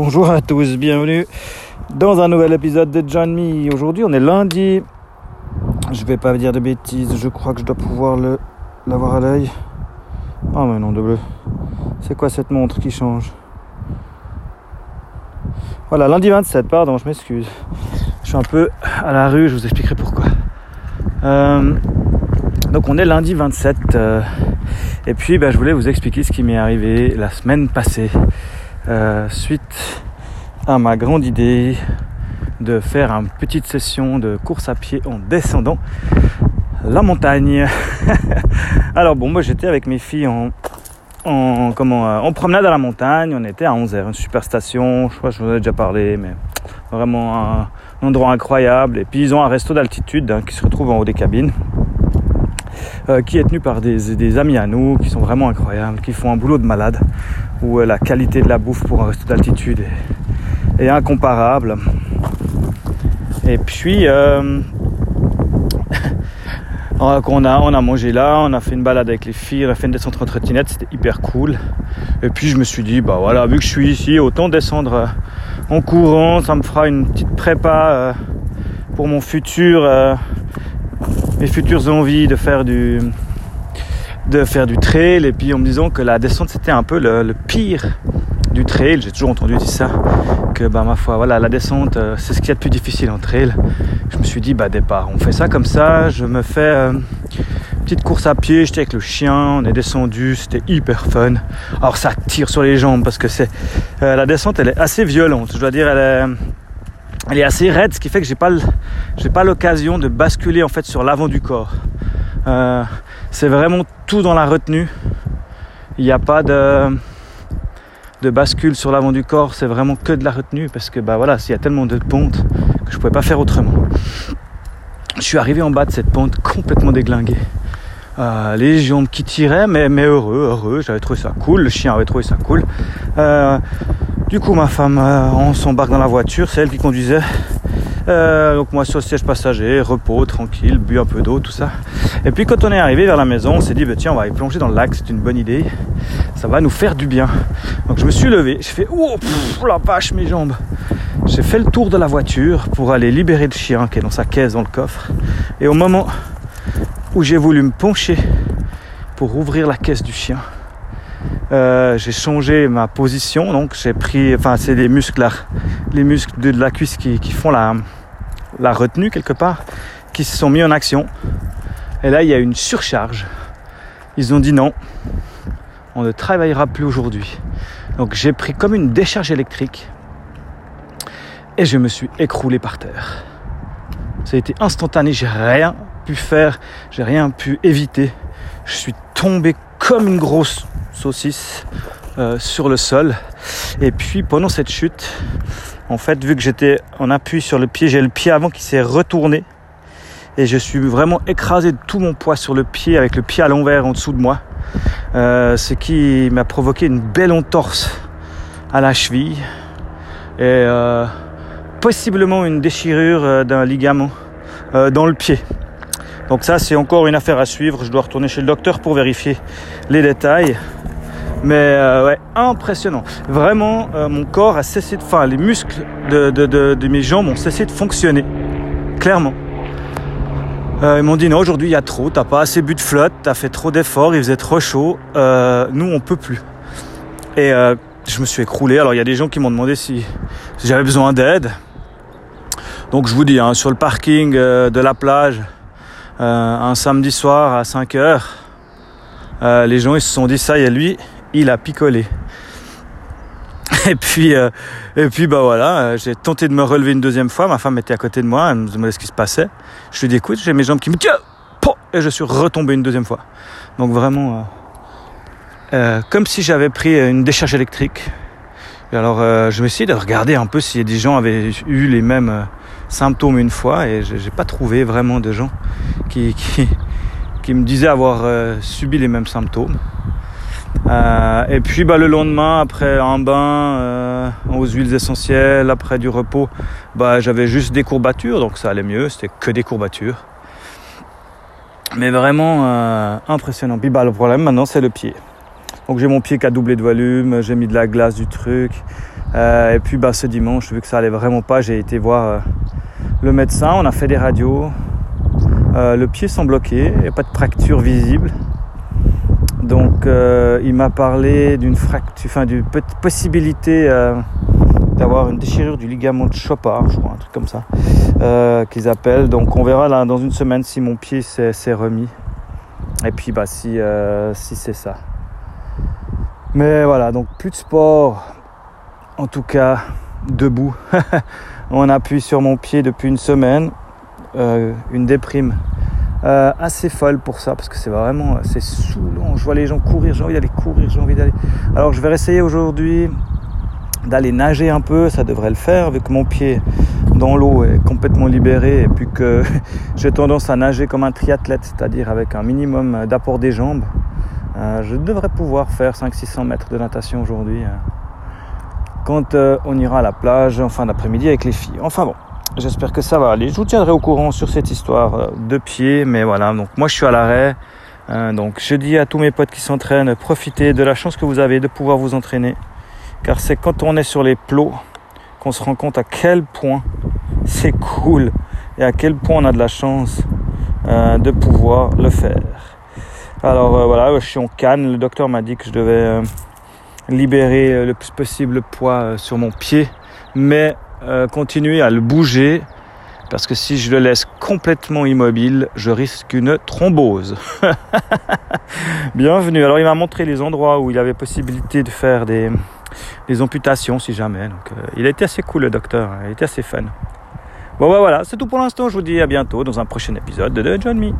Bonjour à tous, bienvenue dans un nouvel épisode de John Me. Aujourd'hui on est lundi. Je vais pas dire de bêtises, je crois que je dois pouvoir l'avoir à l'œil. Oh mais non de bleu. C'est quoi cette montre qui change? Voilà, lundi 27, pardon, je m'excuse. Je suis un peu à la rue, je vous expliquerai pourquoi. Euh, donc on est lundi 27 euh, et puis bah, je voulais vous expliquer ce qui m'est arrivé la semaine passée. Euh, suite à ma grande idée de faire une petite session de course à pied en descendant la montagne. Alors bon, moi j'étais avec mes filles en, en, comment, euh, en promenade à la montagne, on était à 11h, une super station, je crois que je vous en ai déjà parlé, mais vraiment un, endroit incroyable. Et puis ils ont un resto d'altitude hein, qui se retrouve en haut des cabines. Euh, qui est tenu par des, amis à nous qui sont vraiment incroyables, qui font un boulot de malade où euh, la qualité de la bouffe pour un resto d'altitude est, incomparable. Et puis, euh, on, a, on a mangé là, on a fait une balade avec les filles, on a fait une descente en trottinette, c'était hyper cool. Et puis je me suis dit, bah voilà, vu que je suis ici, autant descendre en courant, ça me fera une petite prépa pour mon futur, mes futures envies de faire du, de faire du trail et puis en me disant que la descente c'était un peu le, pire du trail. J'ai toujours entendu dire ça, que bah ma foi, voilà, la descente euh, c'est ce qu'il y a de plus difficile en trail. Je me suis dit bah départ, on fait ça comme ça, je me fais euh, une petite course à pied, j'étais avec le chien, on est descendu, c'était hyper fun. Alors ça tire sur les jambes parce que c'est euh, la descente elle est assez violente, je dois dire elle est elle est assez raide, ce qui fait que j'ai pas pas l'occasion de basculer en fait sur l'avant du corps. Euh, c'est vraiment tout dans la retenue. Il n'y a pas de, bascule sur l'avant du corps, c'est vraiment que de la retenue parce que bah voilà, s'il y a tellement de pentes que je pouvais pas faire autrement. Je suis arrivé en bas de cette pente complètement déglingué. Euh, les jambes qui tiraient, mais, mais heureux, heureux, j'avais trouvé ça cool, le chien avait trouvé ça cool. Euh, du coup, ma femme, on s'embarque dans la voiture, c'est elle qui conduisait. Euh, donc moi sur le siège passager, repos, tranquille, bu un peu d'eau, tout ça. Et puis quand on est arrivé vers la maison, on s'est dit bah, tiens on va aller plonger dans le lac, c'est une bonne idée. Ça va nous faire du bien. Donc je me suis levé, j'ai fait oh la vache mes jambes. J'ai fait le tour de la voiture pour aller libérer le chien qui est dans sa caisse dans le coffre. Et au moment où j'ai voulu me pencher pour ouvrir la caisse du chien, euh, j'ai changé ma position, donc j'ai pris, enfin c'est les muscles, là, les muscles de, la cuisse qui, font la, la retenue quelque part, qui se sont mis en action. Et là, il y a une surcharge. Ils ont dit non, on ne travaillera plus aujourd'hui. Donc j'ai pris comme une décharge électrique et je me suis écroulé par terre. Ça a été instantané, j'ai rien pu faire, j'ai rien pu éviter. Je suis tombé comme une grosse saucisse euh, sur le sol. Et puis pendant cette chute, en fait, vu que j'étais en appui sur le pied, j'ai le pied avant qui s'est retourné. Et je suis vraiment écrasé de tout mon poids sur le pied, avec le pied à l'envers en dessous de moi. Euh, ce qui m'a provoqué une belle entorse à la cheville. Et euh, possiblement une déchirure d'un ligament dans le pied. Donc ça, c'est encore une affaire à suivre. Je dois retourner chez le docteur pour vérifier les détails. Mais euh, ouais, impressionnant. Vraiment, euh, mon corps a cessé de... Enfin, les muscles de, de, de, mes jambes ont cessé de fonctionner. Clairement. Euh, ils m'ont dit non, aujourd'hui il y a trop, t'as pas assez bu de flotte, t'as fait trop d'efforts, il faisait trop chaud. nous, on peut plus. Et je me suis écroulé. Alors il y a des gens qui m'ont demandé si, si j'avais besoin d'aide. Donc je vous dis, hein, sur le parking de la plage, un samedi soir à 5 heures, les gens ils se sont dit ça y est lui il a picolé. Et puis, euh, et puis bah voilà, euh, j'ai tenté de me relever une deuxième fois. Ma femme était à côté de moi, elle me demandait ce qui se passait. Je lui dis écoute, j'ai mes jambes qui me tiennent, et je suis retombé une deuxième fois. Donc vraiment, euh, comme si j'avais pris une décharge électrique. Et alors, je me suis dit de regarder un peu si des gens avaient eu les mêmes symptômes une fois, et j'ai pas trouvé vraiment de gens qui, qui, qui me disaient avoir subi les mêmes symptômes. Euh, et puis bah, le lendemain, après un bain euh, aux huiles essentielles, après du repos, bah, j'avais juste des courbatures, donc ça allait mieux, c'était que des courbatures. Mais vraiment euh, impressionnant. Puis bah, le problème maintenant c'est le pied. Donc j'ai mon pied qui a doublé de volume, j'ai mis de la glace, du truc. Euh, et puis bah, ce dimanche, vu que ça allait vraiment pas, j'ai été voir euh, le médecin. On a fait des radios. Euh, le pied n'y a pas de fracture visible. Donc il m'a parlé d'une fracture, enfin d'une possibilité d'avoir une déchirure du ligament de Chopard, je crois, un truc comme ça, qu'ils appellent. Donc on verra là dans une semaine si mon pied s'est remis. Et puis bah si, si c'est ça. Mais voilà, donc plus de sport, en tout cas debout. On appuie sur mon pied depuis une semaine, euh, une déprime euh, assez folle pour ça, parce que c'est vraiment, c'est saoulant. Je vois les gens courir, j'ai envie d'aller courir, j'ai envie d'aller. Alors je vais essayer aujourd'hui d'aller nager un peu, ça devrait le faire, vu que mon pied dans l'eau est complètement libéré et puis que j'ai tendance à nager comme un triathlète, c'est-à-dire avec un minimum d'apport des jambes. Euh, je devrais pouvoir faire 500-600 mètres de natation aujourd'hui euh, quand euh, on ira à la plage en fin d'après-midi avec les filles. Enfin bon, j'espère que ça va aller. Je vous tiendrai au courant sur cette histoire de pied, mais voilà, donc moi je suis à l'arrêt. donc je dis à tous mes potes qui s'entraînent, profitez de la chance que vous avez de pouvoir vous entraîner. Car c'est quand on est sur les plots qu'on se rend compte à quel point c'est cool et à quel point on a de la chance de pouvoir le faire. Alors euh, voilà, je suis en canne. Le docteur m'a dit que je devais euh, libérer euh, le plus possible le poids sur mon pied, mais continuer à le bouger parce que si je le laisse complètement immobile, je risque une thrombose. Bienvenue. Alors il m'a montré les endroits où il avait possibilité de faire des, amputations si jamais. Donc il a été assez cool le docteur, il était assez fun. Bon bah voilà, c'est tout pour l'instant. Je vous dis à bientôt dans un prochain épisode de John Me.